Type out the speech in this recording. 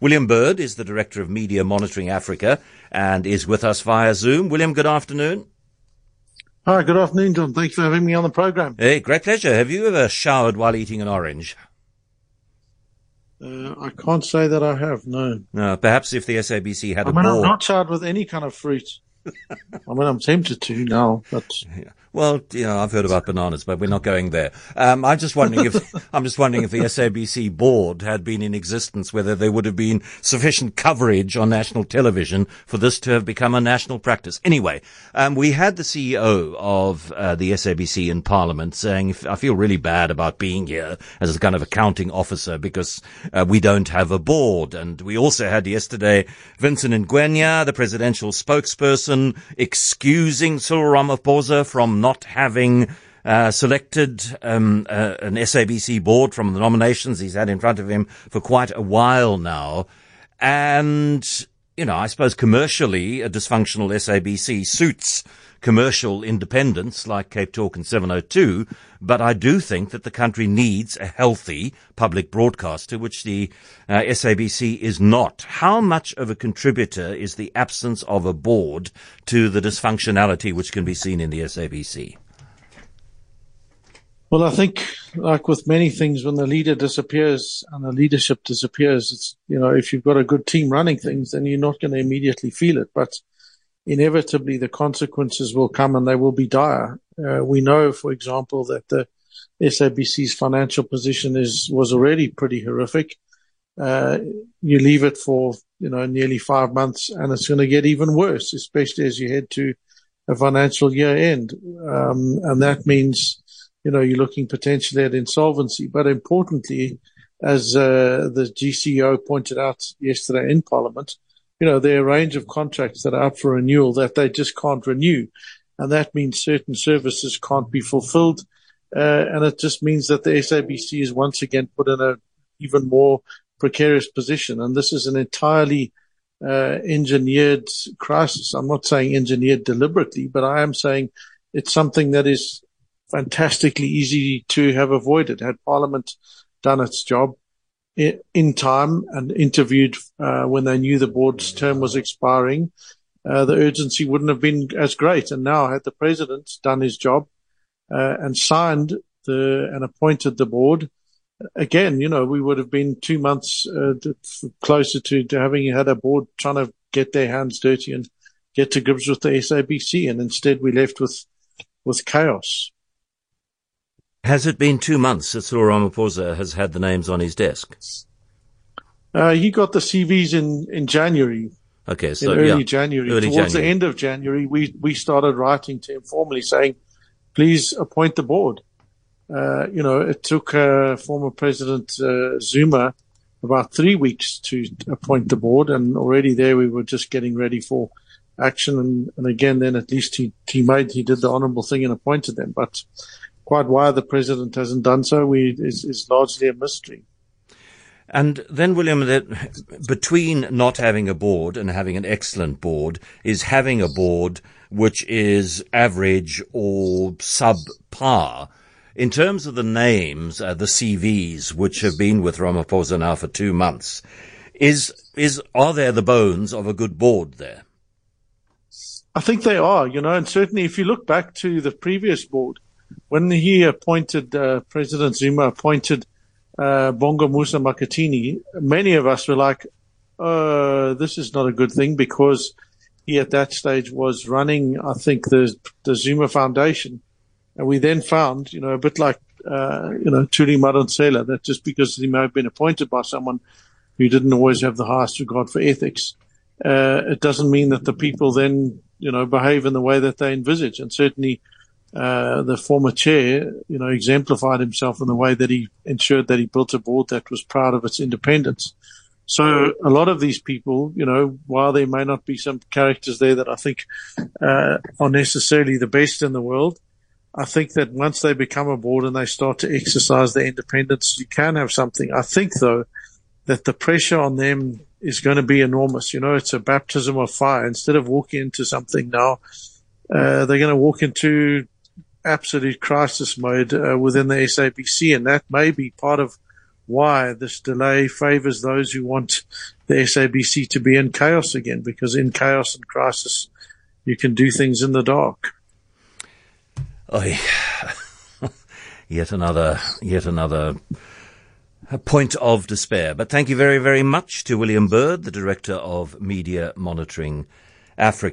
William Bird is the Director of Media Monitoring Africa and is with us via Zoom. William, good afternoon. Hi, good afternoon, John. Thanks for having me on the program. Hey, great pleasure. Have you ever showered while eating an orange? Uh, I can't say that I have, no. No, perhaps if the SABC had I a mean, I've board. not showered with any kind of fruit. I mean, I'm tempted to now, but Well, you know, I've heard about bananas, but we're not going there. Um, I'm just wondering if I'm just wondering if the SABC board had been in existence, whether there would have been sufficient coverage on national television for this to have become a national practice. Anyway, um, we had the CEO of uh, the SABC in Parliament saying, "I feel really bad about being here as a kind of accounting officer because uh, we don't have a board." And we also had yesterday Vincent Magwenya, the presidential spokesperson, excusing Cyril Ramaphosa from not having uh, selected um, uh, an SABC board from the nominations he's had in front of him for quite a while now. And, you know, I suppose commercially, a dysfunctional SABC suits commercial independents like Cape Talk and 702, but I do think that the country needs a healthy public broadcaster, which the uh, SABC is not. How much of a contributor is the absence of a board to the dysfunctionality which can be seen in the SABC? Well, I think like with many things, when the leader disappears and the leadership disappears, it's you know if you've got a good team running things, then you're not going to immediately feel it, but inevitably the consequences will come and they will be dire. Uh, we know, for example, that the SABC's financial position is was already pretty horrific. Uh, you leave it for you know nearly five months, and it's going to get even worse, especially as you head to a financial year end, um, and that means you know you're looking potentially at insolvency. But importantly, as uh, the GCEO pointed out yesterday in Parliament, you know there are a range of contracts that are up for renewal that they just can't renew, and that means certain services can't be fulfilled. Uh, and it just means that the SABC is once again put in an even more precarious position. And this is an entirely uh, engineered crisis. I'm not saying engineered deliberately, but I am saying it's something that is fantastically easy to have avoided. Had Parliament done its job in time and interviewed uh, when they knew the board's term was expiring, uh, the urgency wouldn't have been as great. And now, had the president done his job uh, and signed the and appointed the board, again, you know, we would have been two months uh, closer to, to having had a board trying to get their hands dirty and get to grips with the SABC, and instead we left with with chaos. Has it been two months that Cyril Ramaphosa has had the names on his desk? Uh, he got the CVs in in January, Okay, so in early yeah, January. early Towards January. the end of January, we we started writing to him formally saying, "Please appoint the board." Uh, you know, it took uh, former President uh, Zuma about three weeks to appoint the board, and already there we were just getting ready for action. And, and again, then at least he he made he did the honourable thing and appointed them. But quite why the president hasn't done so we, is, is largely a mystery. And then, William, that between not having a board and having an excellent board is having a board which is average or subpar. In terms of the names, uh, the CVs, which have been with Ramaphosa now for two months, is is are there the bones of a good board there? I think they are, you know, and certainly if you look back to the previous board, when he appointed uh, President Zuma appointed uh, Bongumusa Makhathini, many of us were like, uh, "This is not a good thing," because he at that stage was running, I think, the the Zuma Foundation, and we then found, you know, a bit like uh, you know Thuli Madonsela, that just because he may have been appointed by someone who didn't always have the highest regard for ethics, uh, it doesn't mean that the people then, you know, behave in the way that they envisage. And certainly, uh, the former chair, you know, exemplified himself in the way that he ensured that he built a board that was proud of its independence. So a lot of these people, you know, while there may not be some characters there that I think uh, are necessarily the best in the world, I think that once they become a board and they start to exercise their independence, you can have something. I think though that the pressure on them is going to be enormous. You know, it's a baptism of fire. Instead of walking into something now, uh, they're going to walk into absolute crisis mode uh, within the SABC, and that may be part of why this delay favors those who want the SABC to be in chaos again, because in chaos and crisis, you can do things in the dark. Oh, yeah. yet another, yet another point of despair. But thank you very, very much to William Bird, the Director of Media Monitoring Africa.